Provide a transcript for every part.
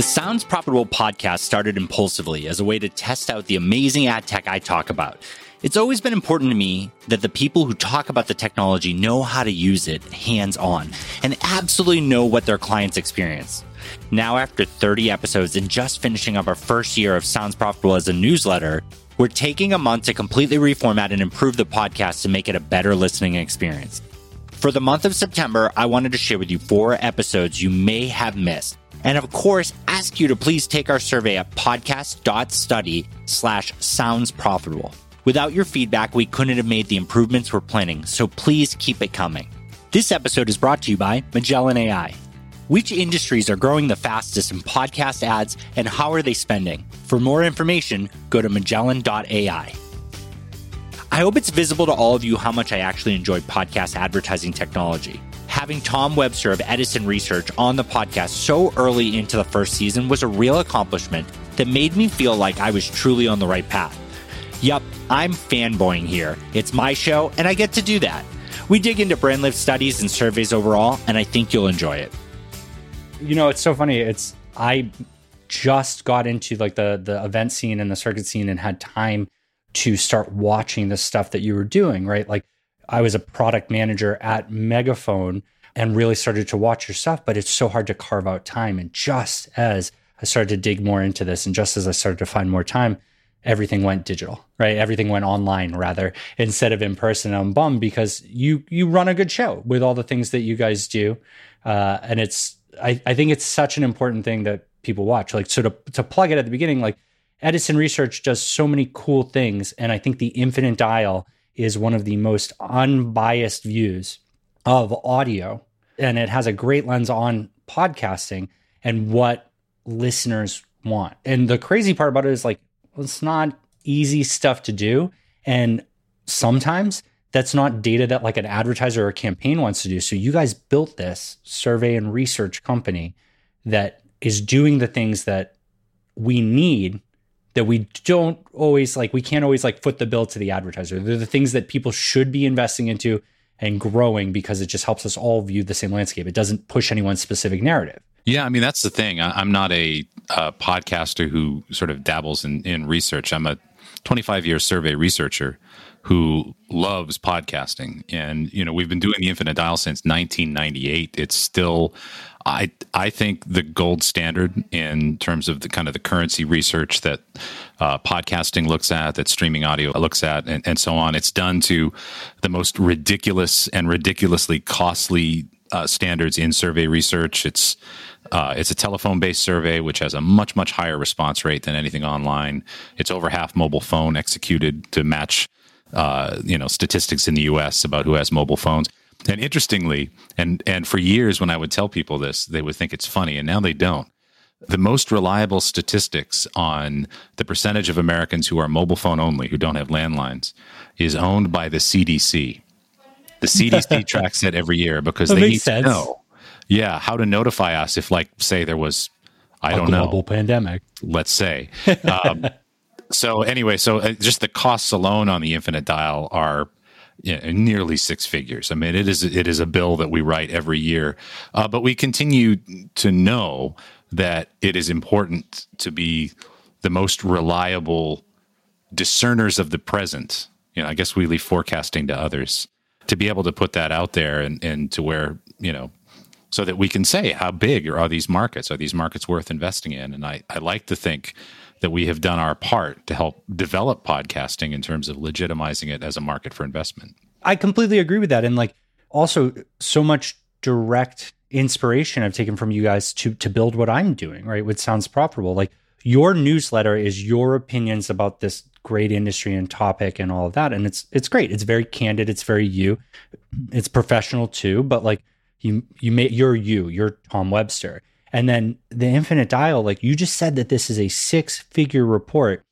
The Sounds Profitable podcast started impulsively as a way to test out the amazing ad tech I talk about. It's always been important to me that the people who talk about the technology know how to use it hands on and absolutely know what their clients experience. Now, after 30 episodes and just finishing up our first year of Sounds Profitable as a newsletter, we're taking a month to completely reformat and improve the podcast to make it a better listening experience. For the month of September, I wanted to share with you four episodes you may have missed. And of course, ask you to please take our survey at podcast.study slash sounds profitable. Without your feedback, we couldn't have made the improvements we're planning, so please keep it coming. This episode is brought to you by Magellan AI. Which industries are growing the fastest in podcast ads and how are they spending? For more information, go to magellan.ai. I hope it's visible to all of you how much I actually enjoy podcast advertising technology. Having Tom Webster of Edison Research on the podcast so early into the first season was a real accomplishment that made me feel like I was truly on the right path. Yup, I'm fanboying here. It's my show, and I get to do that. We dig into brand lift studies and surveys overall, and I think you'll enjoy it. You know, it's so funny. It's I just got into like the the event scene and the circuit scene and had time to start watching the stuff that you were doing, right? Like I was a product manager at Megaphone and really started to watch your stuff, but it's so hard to carve out time. And just as I started to dig more into this and just as I started to find more time, everything went digital, right? Everything went online rather instead of in person. I'm bummed because you you run a good show with all the things that you guys do, uh, and it's I, I think it's such an important thing that people watch. Like so to to plug it at the beginning, like Edison Research does so many cool things. And I think the infinite dial is one of the most unbiased views of audio. And it has a great lens on podcasting and what listeners want. And the crazy part about it is like, it's not easy stuff to do. And sometimes that's not data that like an advertiser or a campaign wants to do. So you guys built this survey and research company that is doing the things that we need that we don't always like we can't always like foot the bill to the advertiser. They're the things that people should be investing into and growing because it just helps us all view the same landscape. It doesn't push anyone's specific narrative. Yeah i mean that's the thing. I, am not a, a, podcaster who sort of dabbles in, in research. I'm a 25 year survey researcher who loves podcasting and you know we've been doing the infinite dial since 1998 it's still I I think the gold standard in terms of the kind of the currency research that uh, podcasting looks at, that streaming audio looks at, and, and, so on. It's done to the most ridiculous and ridiculously costly uh, standards in survey research. It's uh, it's a telephone based survey, which has a much much higher response rate than anything online. It's over half mobile phone executed to match. Uh, you know statistics in the U.S. about who has mobile phones and interestingly, and and for years when I would tell people this, they would think it's funny, and now they don't. The most reliable statistics on the percentage of Americans who are mobile phone only, who don't have landlines, is owned by the CDC. The CDC tracks it every year because that they need sense. to know, yeah, how to notify us if, like, say there was, I a don't global know, pandemic. Let's say. Um, so anyway, so uh, just the costs alone on the infinite dial are yeah, nearly six figures. I mean, it is it is a bill that we write every year, uh, but we continue to know that it is important to be the most reliable discerners of the present. You know, I guess we leave forecasting to others to be able to put that out there and, and to where you know so that we can say how big are these markets? Are these markets worth investing in? And I, I like to think that we have done our part to help develop podcasting in terms of legitimizing it as a market for investment. I completely agree with that. And like also so much direct inspiration I've taken from you guys to to build what I'm doing, right? Which sounds profitable. Like your newsletter is your opinions about this great industry and topic and all of that. And it's it's great. It's very candid. It's very you. It's professional too, but like you you may you're you, you're Tom Webster. And then the infinite dial, like you just said that this is a six figure report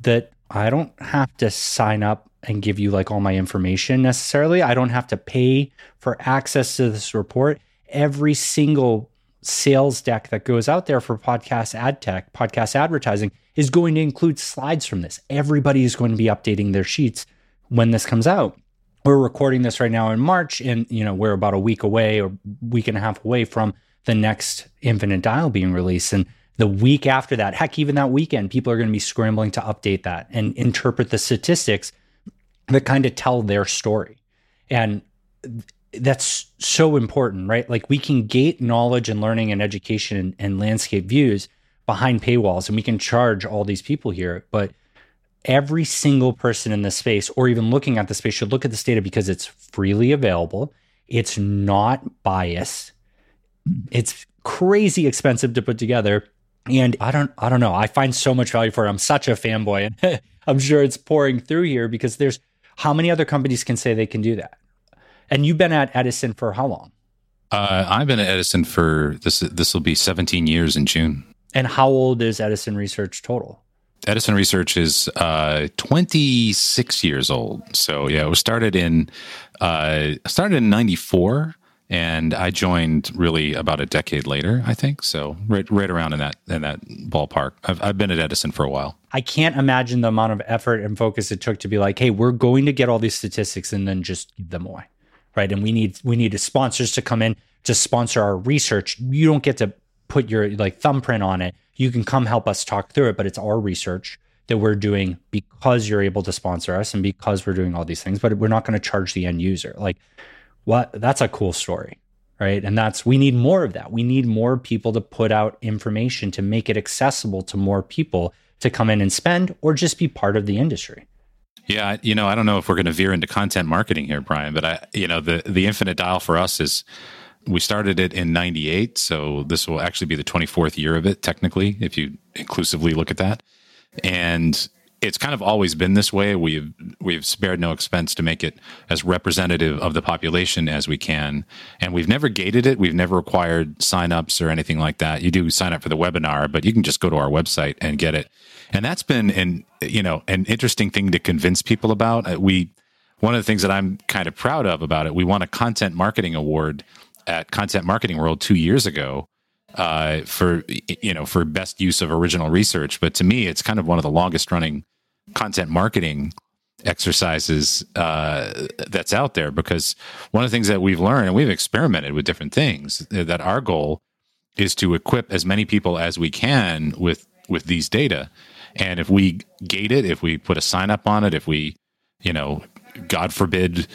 that I don't have to sign up and give you like all my information necessarily. I don't have to pay for access to this report. Every single sales deck that goes out there for podcast ad tech, podcast advertising is going to include slides from this. Everybody is going to be updating their sheets when this comes out. We're recording this right now in March and you know, we're about a week away or week and a half away from the next Infinite Dial being released. And The week after that, heck, even that weekend, people are going to be scrambling to update that and interpret the statistics that kind of tell their story. And that's so important, right? Like we can gate knowledge and learning and education and, and landscape views behind paywalls and we can charge all these people here, but every single person in the space or even looking at the space should look at this data because it's freely available. It's not biased. It's crazy expensive to put together. And I don't I don't know. I find so much value for it. I'm such a fanboy and I'm sure it's pouring through here because there's how many other companies can say they can do that? And you've been at Edison for how long? Uh, I've been at Edison for this. This will be 17 years in June. And how old is Edison Research total? Edison Research is uh, 26 years old. So yeah, it was started in uh, started in '94, and I joined really about a decade later, I think. So right right around in that in that ballpark. I've I've been at Edison for a while. I can't imagine the amount of effort and focus it took to be like, hey, we're going to get all these statistics and then just give them away, right? And we need we need sponsors to come in to sponsor our research. You don't get to put your like thumbprint on it you can come help us talk through it, but it's our research that we're doing because you're able to sponsor us and because we're doing all these things, but we're not going to charge the end user. Like, what? That's a cool story, right? And that's, we need more of that. We need more people to put out information to make it accessible to more people to come in and spend or just be part of the industry. Yeah, you know, I don't know if we're going to veer into content marketing here, Bryan, but I, you know, the the infinite dial for us is we started it in 98 so this will actually be the 24th year of it technically if you inclusively look at that and it's kind of always been this way. We've we've spared no expense to make it as representative of the population as we can. And we've never gated it. We've never required signups or anything like that. You do sign up for the webinar but you can just go to our website and get it. And that's been an you know an interesting thing to convince people about. Uh, we one of the things that I'm kind of proud of about it we won a content marketing award at Content Marketing World two years ago uh, for you know for best use of original research. But to me, it's kind of one of the longest running content marketing exercises uh, that's out there because one of the things that we've learned and we've experimented with different things that our goal is to equip as many people as we can with with these data and if we gate it if we put a sign up on it if we you know God forbid,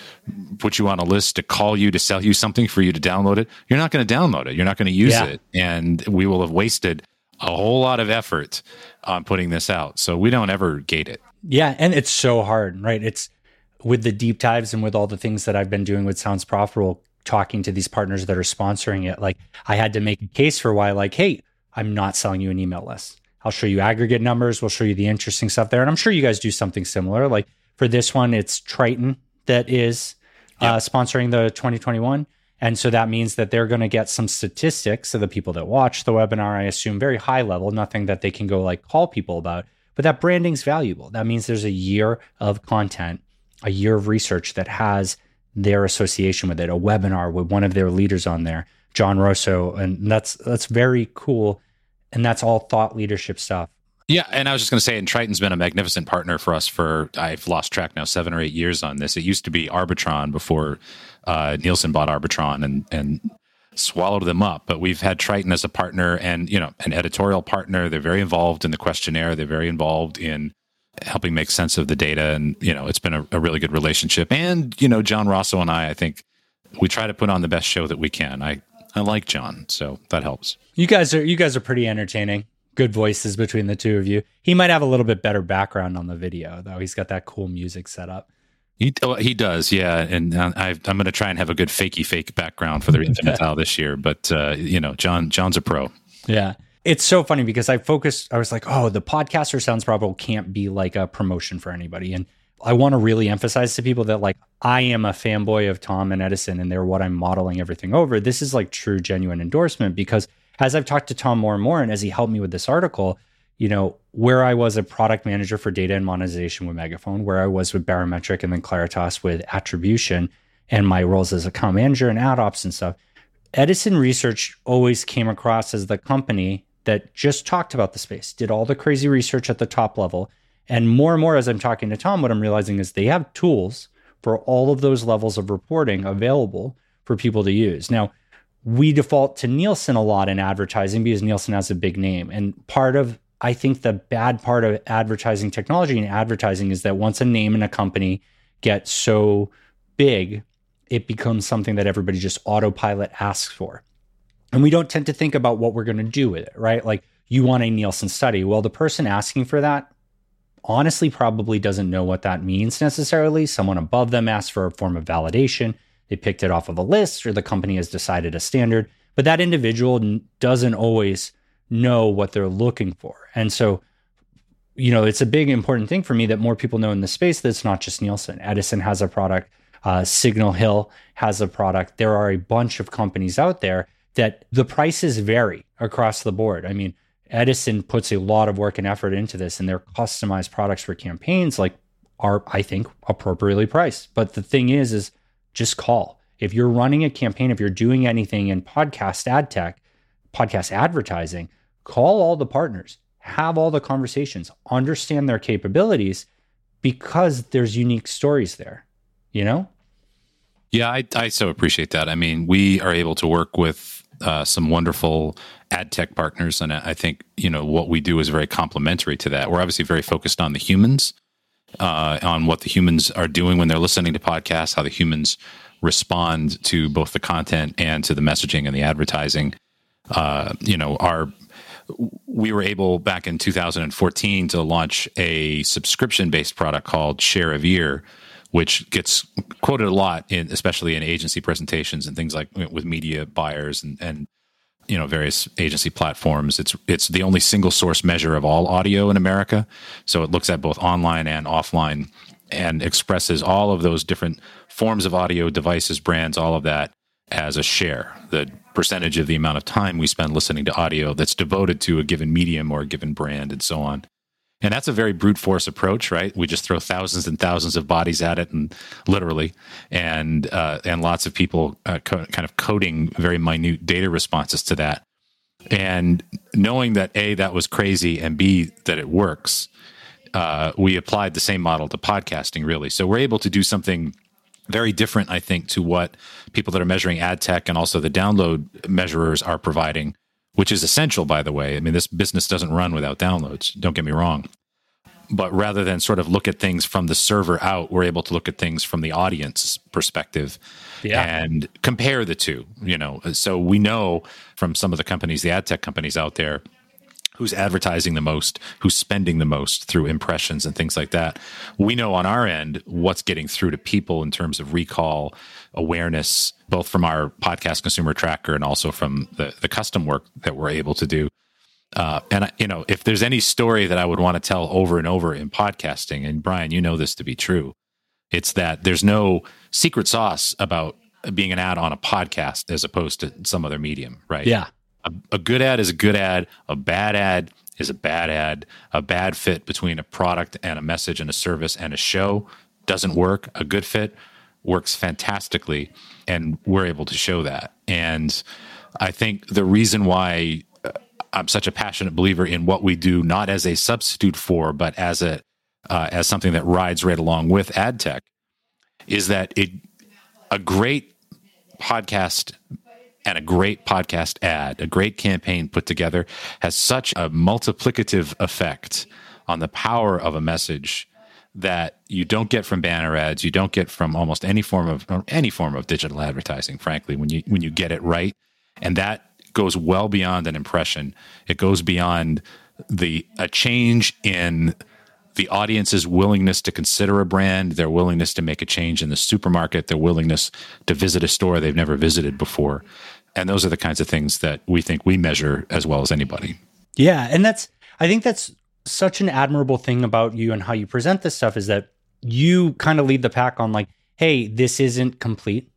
put you on a list to call you to sell you something for you to download it, you're not going to download it. You're not going to use yeah. it. And we will have wasted a whole lot of effort on putting this out. So we don't ever gate it. Yeah. And it's so hard, right? It's with the deep dives and with all the things that I've been doing with Sounds Profitable, talking to these partners that are sponsoring it. Like I had to make a case for why, like, hey, I'm not selling you an email list. I'll show you aggregate numbers. We'll show you the interesting stuff there. And I'm sure you guys do something similar. Like for this one, it's Triton that is uh, sponsoring the 2021. And so that means that they're going to get some statistics of the people that watch the webinar, I assume very high level, nothing that they can go like call people about. But that branding's valuable. That means there's a year of content, a year of research that has their association with it, a webinar with one of their leaders on there, John Rosso. And that's that's very cool. And that's all thought leadership stuff. Yeah, and I was just going to say, and Triton's been a magnificent partner for us for I've lost track now seven or eight years on this. It used to be Arbitron before uh, Nielsen bought Arbitron and and swallowed them up. But we've had Triton as a partner and you know an editorial partner. They're very involved in the questionnaire. They're very involved in helping make sense of the data, and you know it's been a, a really good relationship. And you know John Rosso and I, I think we try to put on the best show that we can. I I like John, so that helps. You guys are you guys are pretty entertaining good voices between the two of you. He might have a little bit better background on the video, though. He's got that cool music set up. He oh, he does, yeah. And uh, I, am going to try and have a good fakey fake background for the Infinite Dial this year. But uh, you know, John John's a pro. Yeah, it's so funny because I focused. I was like, oh, the podcaster Sounds Profitable can't be like a promotion for anybody, and I want to really emphasize to people that like I am a fanboy of Tom and Edison, and they're what I'm modeling everything over. This is like true, genuine endorsement because as I've talked to Tom more and more, and as he helped me with this article, you know, where I was a product manager for data and monetization with Megaphone, where I was with Barometric and then Claritas with attribution, and my roles as account manager and ad ops and stuff. Edison Research always came across as the company that just talked about the space, did all the crazy research at the top level. And more and more as I'm talking to Tom, what I'm realizing is they have tools for all of those levels of reporting available for people to use. Now, we default to Nielsen a lot in advertising because Nielsen has a big name. And part of, I think, the bad part of advertising technology and advertising is that once a name in a company gets so big, it becomes something that everybody just autopilot asks for. And we don't tend to think about what we're going to do with it, right? Like you want a Nielsen study. Well, the person asking for that honestly probably doesn't know what that means necessarily. Someone above them asked for a form of validation. They picked it off of a list or the company has decided a standard, but that individual doesn't always know what they're looking for. And so, you know, it's a big important thing for me that more people know in the space that it's not just Nielsen. Edison has a product, uh, Signal Hill has a product. There are a bunch of companies out there that the prices vary across the board. I mean, Edison puts a lot of work and effort into this, and their customized products for campaigns like are, I think, appropriately priced. But the thing is, is just call. If you're running a campaign, if you're doing anything in podcast ad tech, podcast advertising, call all the partners, have all the conversations, understand their capabilities because there's unique stories there, you know? Yeah, I, I so appreciate that. I mean, we are able to work with uh, some wonderful ad tech partners, and I think you know what we do is very complementary to that. We're obviously very focused on the humans, uh, on what the humans are doing when they're listening to podcasts, how the humans respond to both the content and to the messaging and the advertising. Uh, you know, our we were able back in 2014 to launch a subscription based product called Share of Ear, which gets quoted a lot in especially in agency presentations and things like with media buyers and, and you know various agency platforms. It's it's the only single source measure of all audio in america. So it looks at both online and offline and expresses all of those different forms of audio devices brands all of that as a share. The percentage of the amount of time we spend listening to audio that's devoted to a given medium or a given brand and so on and that's a very brute force approach, right? We just throw thousands and thousands of bodies at it, and literally, and uh, and lots of people uh, co- kind of coding very minute data responses to that. And knowing that a that was crazy, and b that it works, uh, we applied the same model to podcasting. Really, so we're able to do something very different, I think, to what people that are measuring ad tech and also the download measurers are providing which is essential, by the way. I mean, this business doesn't run without downloads. Don't get me wrong. But rather than sort of look at things from the server out, we're able to look at things from the audience perspective yeah. and compare the two. You know, so we know from some of the companies, the ad tech companies out there, who's advertising the most, who's spending the most through impressions and things like that. We know on our end what's getting through to people in terms of recall, awareness, both from our podcast consumer tracker and also from the, the custom work that we're able to do. Uh, and you know, if there's any story that I would want to tell over and over in podcasting, and Bryan, you know this to be true, it's that there's no secret sauce about being an ad on a podcast as opposed to some other medium, right? Yeah. A, a good ad is a good ad. A bad ad is a bad ad. A bad fit between a product and a message and a service and a show doesn't work. A good fit works fantastically. And we're able to show that. And I think the reason why uh, I'm such a passionate believer in what we do, not as a substitute for, but as a uh, as something that rides right along with ad tech, is that it a great podcast and a great podcast ad, a great campaign put together, has such a multiplicative effect on the power of a message that you don't get from banner ads, you don't get from almost any form of any form of digital advertising. Frankly, when you when you get it right, and that goes well beyond an impression. It goes beyond the a change in the audience's willingness to consider a brand, their willingness to make a change in the supermarket, their willingness to visit a store they've never visited before. And those are the kinds of things that we think we measure as well as anybody. Yeah. And that's, I think that's such an admirable thing about you and how you present this stuff is that you kind of lead the pack on like, hey, this isn't complete.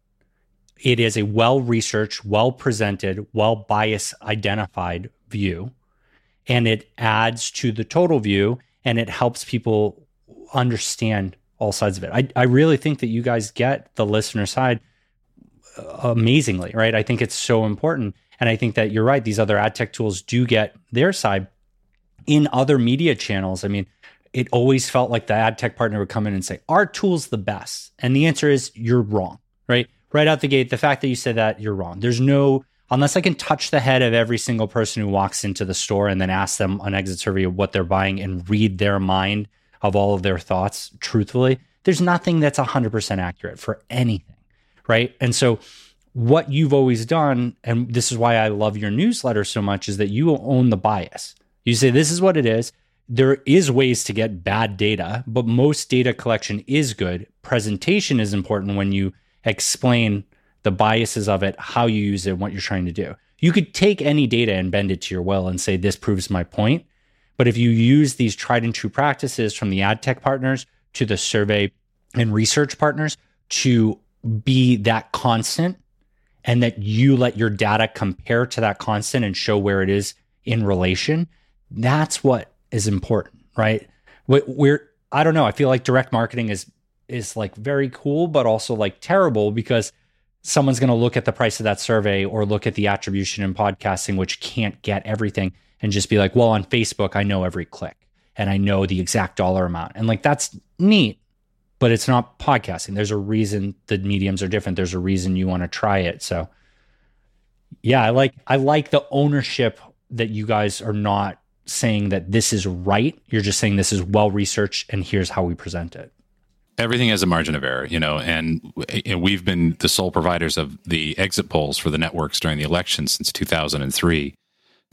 It is a well researched, well presented, well bias identified view. And it adds to the total view and it helps people understand all sides of it. I, I really think that you guys get the listener side amazingly, right? I think it's so important. And I think that you're right. These other ad tech tools do get their side in other media channels. I mean, it always felt like the ad tech partner would come in and say, Our tool's the best. And the answer is, you're wrong, right? Right out the gate, the fact that you said that, you're wrong. There's no, unless I can touch the head of every single person who walks into the store and then ask them an exit survey of what they're buying and read their mind of all of their thoughts truthfully, there's nothing that's 100% accurate for anything. Right. And so, what you've always done, and this is why I love your newsletter so much, is that you own the bias. You say, this is what it is. There is ways to get bad data, but most data collection is good. Presentation is important when you explain the biases of it, how you use it, what you're trying to do. You could take any data and bend it to your will and say, this proves my point. But if you use these tried and true practices from the ad tech partners to the survey and research partners to be that constant and that you let your data compare to that constant and show where it is in relation, that's what is important, right? We're, I don't know, I feel like direct marketing is is like very cool, but also like terrible because someone's going to look at the price of that survey or look at the attribution in podcasting, which can't get everything, and just be like, well, on Facebook, I know every click and I know the exact dollar amount. And like, that's neat, but it's not podcasting. There's a reason the mediums are different. There's a reason you want to try it. So, yeah, I like I like the ownership that you guys are not saying that this is right. You're just saying this is well researched and here's how we present it everything has a margin of error, you know, and, we've been the sole providers of the exit polls for the networks during the election since 2003.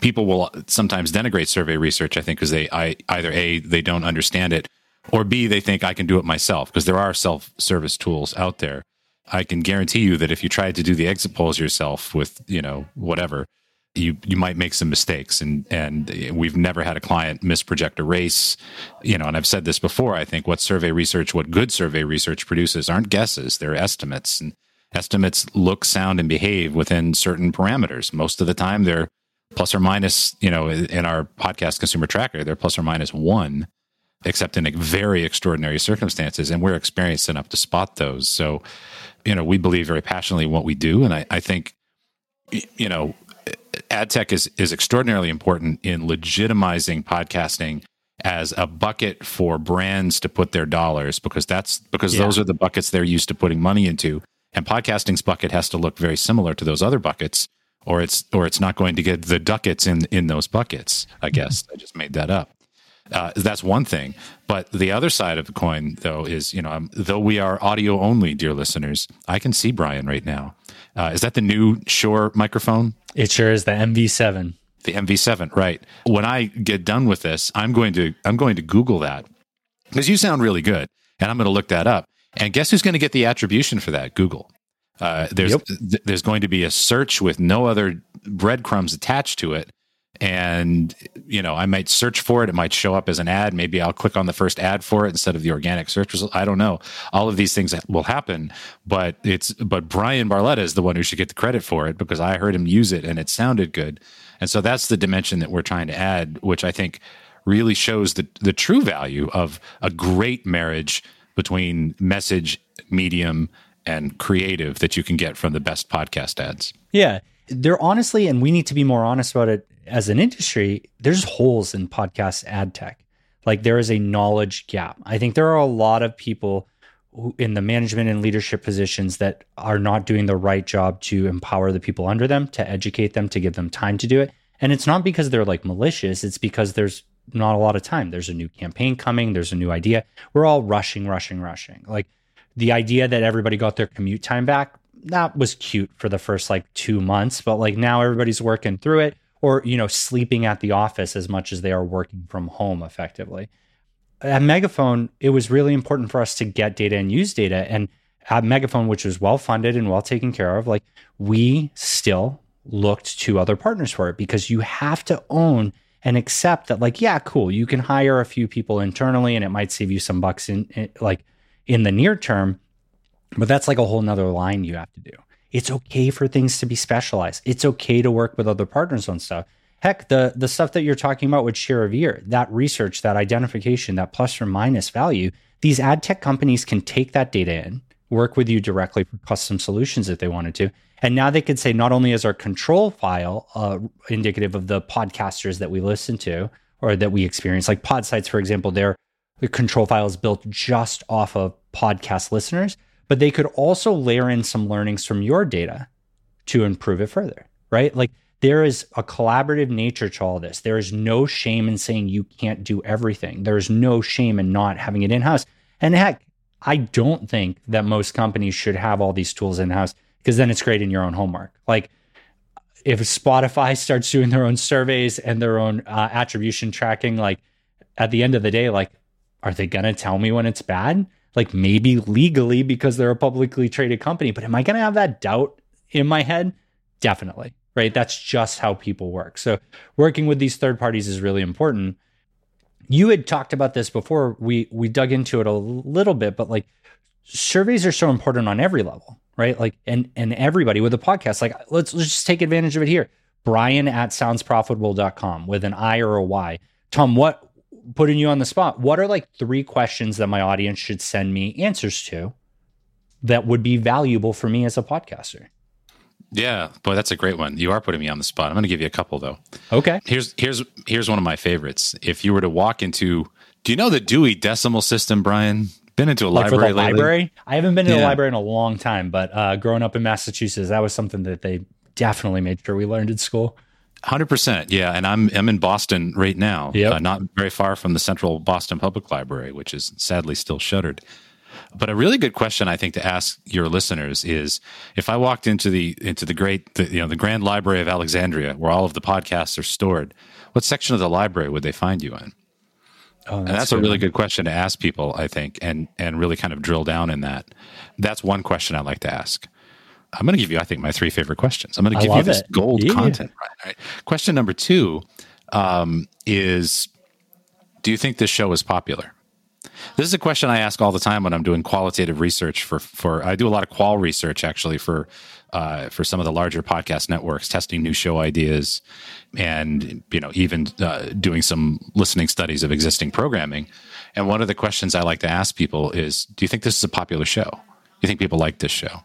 People will sometimes denigrate survey research, I think, because they I, either a they don't understand it, or b they think I can do it myself because there are self service tools out there. I can guarantee you that if you tried to do the exit polls yourself with you know whatever, you you might make some mistakes. And and we've never had a client misproject a race you know and i've said this before i think what survey research what good survey research produces aren't guesses they're estimates. And estimates look sound and behave within certain parameters. Most of the time they're plus or minus you know in our podcast consumer tracker they're plus or minus one except in very extraordinary circumstances and we're experienced enough to spot those. So you know we believe very passionately in what we do and i, I think you know ad tech is is extraordinarily important in legitimizing podcasting as a bucket for brands to put their dollars because that's because yeah. those are the buckets they're used to putting money into and podcasting's bucket has to look very similar to those other buckets or it's or it's not going to get the ducats in in those buckets i mm-hmm. guess. I just made that up uh, that's one thing. But the other side of the coin, though, is you know, um, though we are audio only, dear listeners, I can see Bryan right now. Uh, is that the new Shure microphone? It sure is the MV7. The MV7, right? When I get done with this, I'm going to I'm going to Google that because you sound really good, and I'm going to look that up. And guess who's going to get the attribution for that? Google. Uh, there's yep. th- there's going to be a search with no other breadcrumbs attached to it and you know i might search for it. It might show up as an ad. Maybe i'll click on the first ad for it instead of the organic search result. I don't know. All of these things will happen but it's but bryan barletta is the one who should get the credit for it because i heard him use it and it sounded good. And so that's the dimension that we're trying to add which i think really shows the the true value of a great marriage between message medium and creative that you can get from the best podcast ads. Yeah. They're honestly, and we need to be more honest about it as an industry, there's holes in podcast ad tech. Like there is a knowledge gap. I think there are a lot of people in the management and leadership positions that are not doing the right job to empower the people under them, to educate them, to give them time to do it. And it's not because they're like malicious, it's because there's not a lot of time. There's a new campaign coming, there's a new idea. We're all rushing, rushing, rushing. Like the idea that everybody got their commute time back, that was cute for the first like two months, but like now everybody's working through it or you know sleeping at the office as much as they are working from home effectively. At megaphone it was really important for us to get data and use data. And at megaphone which was well funded and well taken care of like we still looked to other partners for it because you have to own and accept that like yeah cool you can hire a few people internally and it might save you some bucks in, in like in the near term but that's like a whole nother line you have to do it's okay for things to be specialized. It's okay to work with other partners on stuff. Heck, the the stuff that you're talking about with Share of Ear, that research, that identification, that plus or minus value, these ad tech companies can take that data in, work with you directly for custom solutions if they wanted to. And now they could say not only is our control file uh, indicative of the podcasters that we listen to or that we experience, like Podsights, for example, their the control file is built just off of podcast listeners but they could also layer in some learnings from your data to improve it further. right? Like there is a collaborative nature to all this. There is no shame in saying you can't do everything. There is no shame in not having it in house. And heck, I don't think that most companies should have all these tools in house because then it's creating your own homework. Like if Spotify starts doing their own surveys and their own uh, attribution tracking, like at the end of the day, like, are they going to tell me when it's bad? Like maybe legally because they're a publicly traded company, but am I going to have that doubt in my head? Definitely. Right. That's just how people work. So working with these third parties is really important. You had talked about this before we we dug into it a little bit, but like surveys are so important on every level, right? Like and and everybody with a podcast, like let's let's just take advantage of it here. Brian at soundsprofitable.com with an I or a Y. Tom, what putting you on the spot, what are like three questions that my audience should send me answers to that would be valuable for me as a podcaster? Yeah, boy, that's a great one. You are putting me on the spot. I'm going to give you a couple though. Okay. Here's here's here's one of my favorites. If you were to walk into, do you know the Dewey Decimal System, Bryan? Been into a like library? For the library? I haven't been to yeah. the library in a long time, but uh, growing up in Massachusetts, that was something that they definitely made sure we learned in school. Hundred percent, yeah. And I'm I'm in Boston right now, yep. uh, not very far from the Central Boston Public Library, which is sadly still shuttered. But a really good question I think to ask your listeners is if I walked into the into the great the, you know the Grand Library of Alexandria where all of the podcasts are stored, what section of the library would they find you in? Oh, that's and that's a really good question to ask people, I think, and and really kind of drill down in that. That's one question I like to ask. I'm going to give you, I think, my three favorite questions. I'm going to give you this it. gold yeah. content. Right, right. Question number two um, is Do you think this show is popular? This is a question I ask all the time when I'm doing qualitative research for for I do a lot of qual research actually for uh, for some of the larger podcast networks, testing new show ideas, and you know even uh, doing some listening studies of existing programming. And one of the questions I like to ask people is, "Do you think this is a popular show?" Do you think people like this show?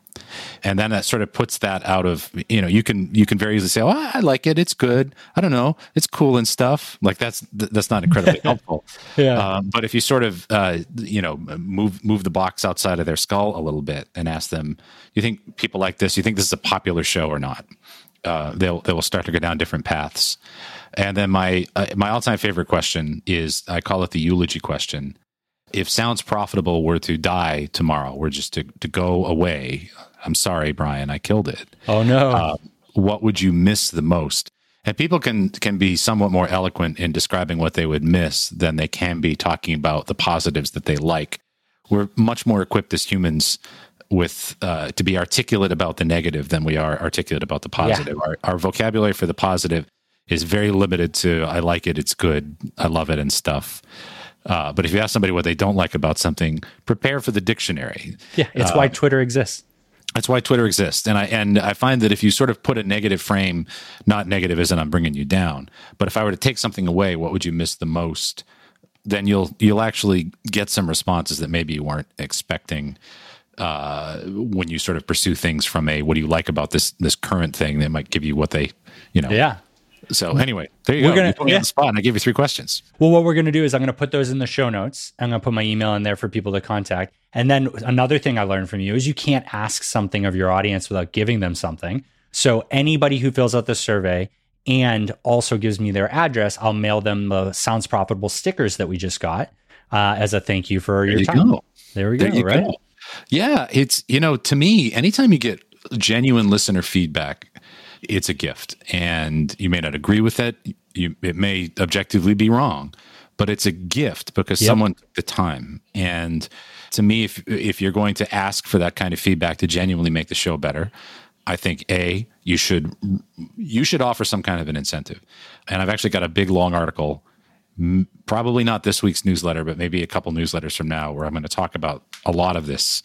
And then that sort of puts that out of you know you can you can very easily say, oh, I like it, it's good. I don't know, it's cool and stuff. Like that's that's not incredibly helpful. yeah. Um, but if you sort of uh, you know move move the box outside of their skull a little bit and ask them, you think people like this? You think this is a popular show or not? Uh, they'll they will start to go down different paths. And then my uh, my all time favorite question is I call it the eulogy question if Sounds Profitable were to die tomorrow, were just to, to go away, I'm sorry, Bryan, I killed it. Oh, no. Uh, what would you miss the most? And people can can be somewhat more eloquent in describing what they would miss than they can be talking about the positives that they like. We're much more equipped as humans with uh, to be articulate about the negative than we are articulate about the positive. Yeah. Our, our vocabulary for the positive is very limited to "I like it, it's good, I love it," and stuff. Uh, but if you ask somebody what they don't like about something, prepare for the dictionary. Yeah, it's uh, why Twitter exists. That's why Twitter exists, and I and I find that if you sort of put a negative frame, not negative isn't I'm bringing you down, but if I were to take something away, what would you miss the most? Then you'll you'll actually get some responses that maybe you weren't expecting uh, when you sort of pursue things from a what do you like about this this current thing that might give you what they you know. Yeah so anyway, there you we're go. Gonna, you put me yeah. on the spot and I give you three questions. Well, what we're going to do is I'm going to put those in the show notes. I'm going to put my email in there for people to contact. And then another thing I learned from you is you can't ask something of your audience without giving them something. So anybody who fills out the survey and also gives me their address, I'll mail them the Sounds Profitable stickers that we just got uh, as a thank you for there your you time. Go. There we there go. right? Go. Yeah, it's you know to me, anytime you get genuine listener feedback it's a gift. And you may not agree with it. You, it may objectively be wrong, but it's a gift because yep. someone took the time. And to me, if if you're going to ask for that kind of feedback to genuinely make the show better, I think a you should you should offer some kind of an incentive. And I've actually got a big long article, probably not this week's newsletter, but maybe a couple newsletters from now, where I'm going to talk about a lot of this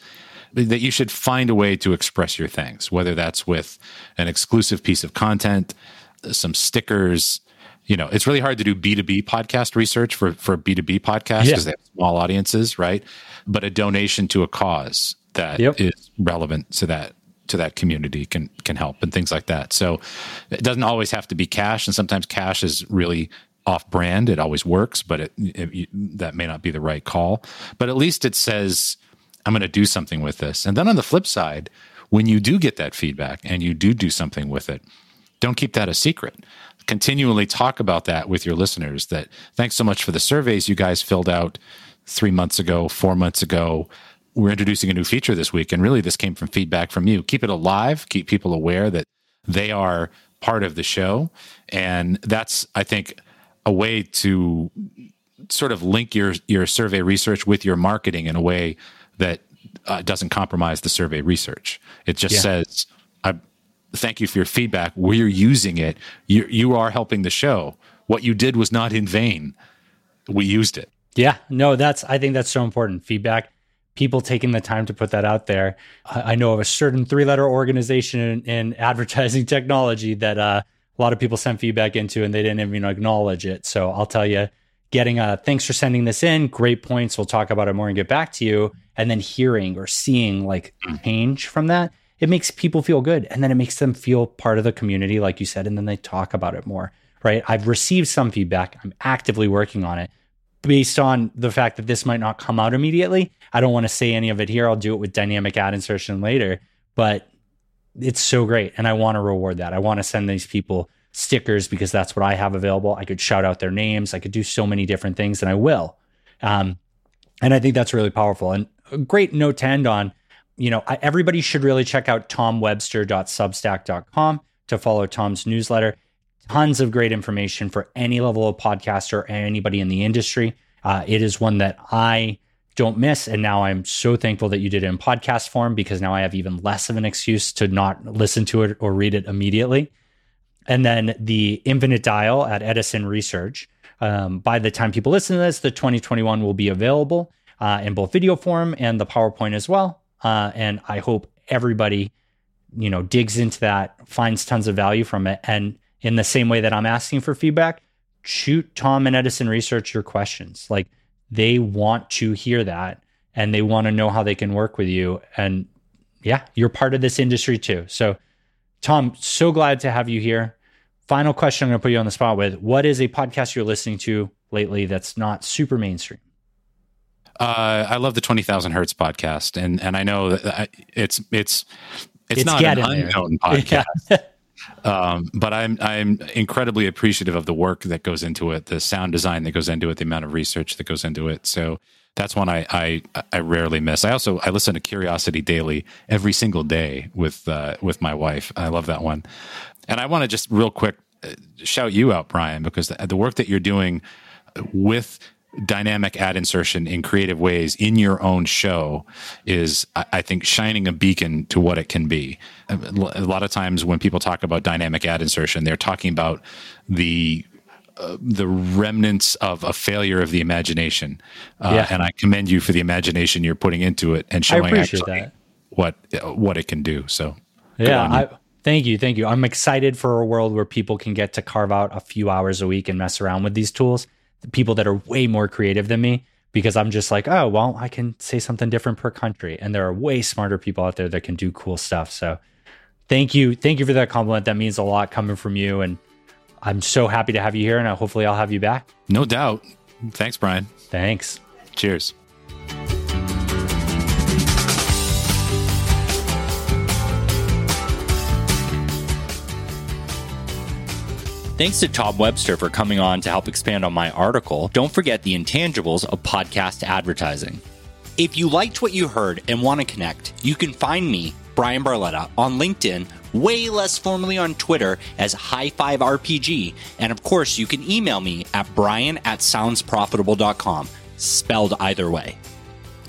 that you should find a way to express your things, whether that's with an exclusive piece of content, some stickers. You know, it's really hard to do B2B podcast research for, for B2B podcasts because yeah. they have small audiences, right? But a donation to a cause that yep. is relevant to that to that community can can help and things like that. So it doesn't always have to be cash, and sometimes cash is really off brand. It always works, but it, it, that may not be the right call. But at least it says I'm going to do something with this. And then on the flip side, when you do get that feedback and you do do something with it, don't keep that a secret. Continually talk about that with your listeners. That thanks so much for the surveys you guys filled out three months ago, four months ago. We're introducing a new feature this week, and really this came from feedback from you. Keep it alive, keep people aware that they are part of the show. And that's, I think, a way to sort of link your your survey research with your marketing in a way that uh, doesn't compromise the survey research. It just yeah. says, "I thank you for your feedback. We're using it. You you are helping the show. What you did was not in vain. We used it." Yeah, no, that's I think that's so important. Feedback, people taking the time to put that out there. I, I know of a certain three letter organization in, in, advertising technology that uh, a lot of people sent feedback into, and they didn't even acknowledge it. So I'll tell you getting a thanks for sending this in. Great points. We'll talk about it more and get back to you. And then hearing or seeing like mm. change from that, it makes people feel good. And then it makes them feel part of the community, like you said. And then they talk about it more, right? I've received some feedback. I'm actively working on it based on the fact that this might not come out immediately. I don't want to say any of it here. I'll do it with dynamic ad insertion later. But it's so great. And I want to reward that. I want to send these people stickers because that's what I have available. I could shout out their names. I could do so many different things, and I will. Um, and I think that's really powerful. And a great note to end on. You know, I, everybody should really check out tomwebster.substack.com to follow Tom's newsletter. Tons of great information for any level of podcaster or anybody in the industry. Uh, it is one that I don't miss. And now I'm so thankful that you did it in podcast form because now I have even less of an excuse to not listen to it or read it immediately and then the infinite dial at Edison Research. Um, by the time people listen to this, the 2021 will be available uh, in both video form and the PowerPoint as well. Uh, and I hope everybody, you know, digs into that, finds tons of value from it. And in the same way that I'm asking for feedback, shoot Tom and Edison Research your questions. Like they want to hear that and they want to know how they can work with you. And yeah, you're part of this industry too. So Tom, so glad to have you here. Final question I'm going to put you on the spot with What is a podcast you're listening to lately that's not super mainstream? Uh, I love the 20,000 Hertz podcast. And, and I know that it's, it's, it's, it's not an unknown there. podcast. Yeah. um, but I'm I'm incredibly appreciative of the work that goes into it, the sound design that goes into it, the amount of research that goes into it. So that's one I, I I rarely miss. I also I listen to Curiosity Daily every single day with uh, with my wife. I love that one, and I want to just real quick uh, shout you out, Bryan, because the, the work that you're doing with dynamic ad insertion in creative ways in your own show is, I think, shining a beacon to what it can be. A lot of times when people talk about dynamic ad insertion, they're talking about the uh, the remnants of a failure of the imagination. Uh, yeah. And I commend you for the imagination you're putting into it and showing actually that. what what it can do. So yeah, I, thank you, thank you. I'm excited for a world where people can get to carve out a few hours a week and mess around with these tools. People that are way more creative than me. Because I'm just like, oh, well, I can say something different per country. And there are way smarter people out there that can do cool stuff. So thank you. Thank you for that compliment. That means a lot coming from you. And I'm so happy to have you here, and hopefully, I'll have you back. No doubt. Thanks, Bryan. Thanks. Cheers. Thanks to Tom Webster for coming on to help expand on my article. Don't forget the intangibles of podcast advertising. If you liked what you heard and want to connect, you can find me, Bryan Barletta, on LinkedIn way less formally on Twitter as High Five RPG. And of course, you can email me at brian at soundsprofitable.com, spelled either way.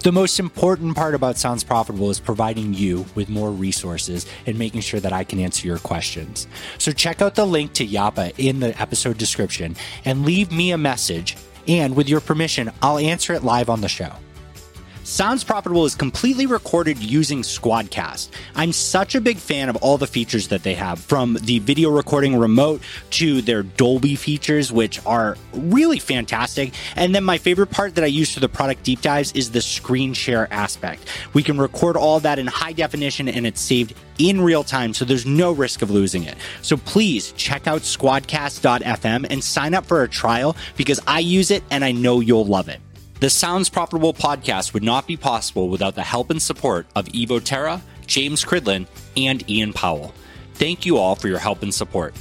The most important part about Sounds Profitable is providing you with more resources and making sure that I can answer your questions. So check out the link to Yappa in the episode description and leave me a message. And with your permission, I'll answer it live on the show. Sounds Profitable is completely recorded using Squadcast. I'm such a big fan of all the features that they have, from the video recording remote to their Dolby features, which are really fantastic. And then my favorite part that I use for the product deep dives is the screen share aspect. We can record all that in high definition and it's saved in real time, so there's no risk of losing it. So please check out squadcast.fm and sign up for a trial because I use it and I know you'll love it. The Sounds Profitable podcast would not be possible without the help and support of Evo Terra, James Cridland, and Ian Powell. Thank you all for your help and support.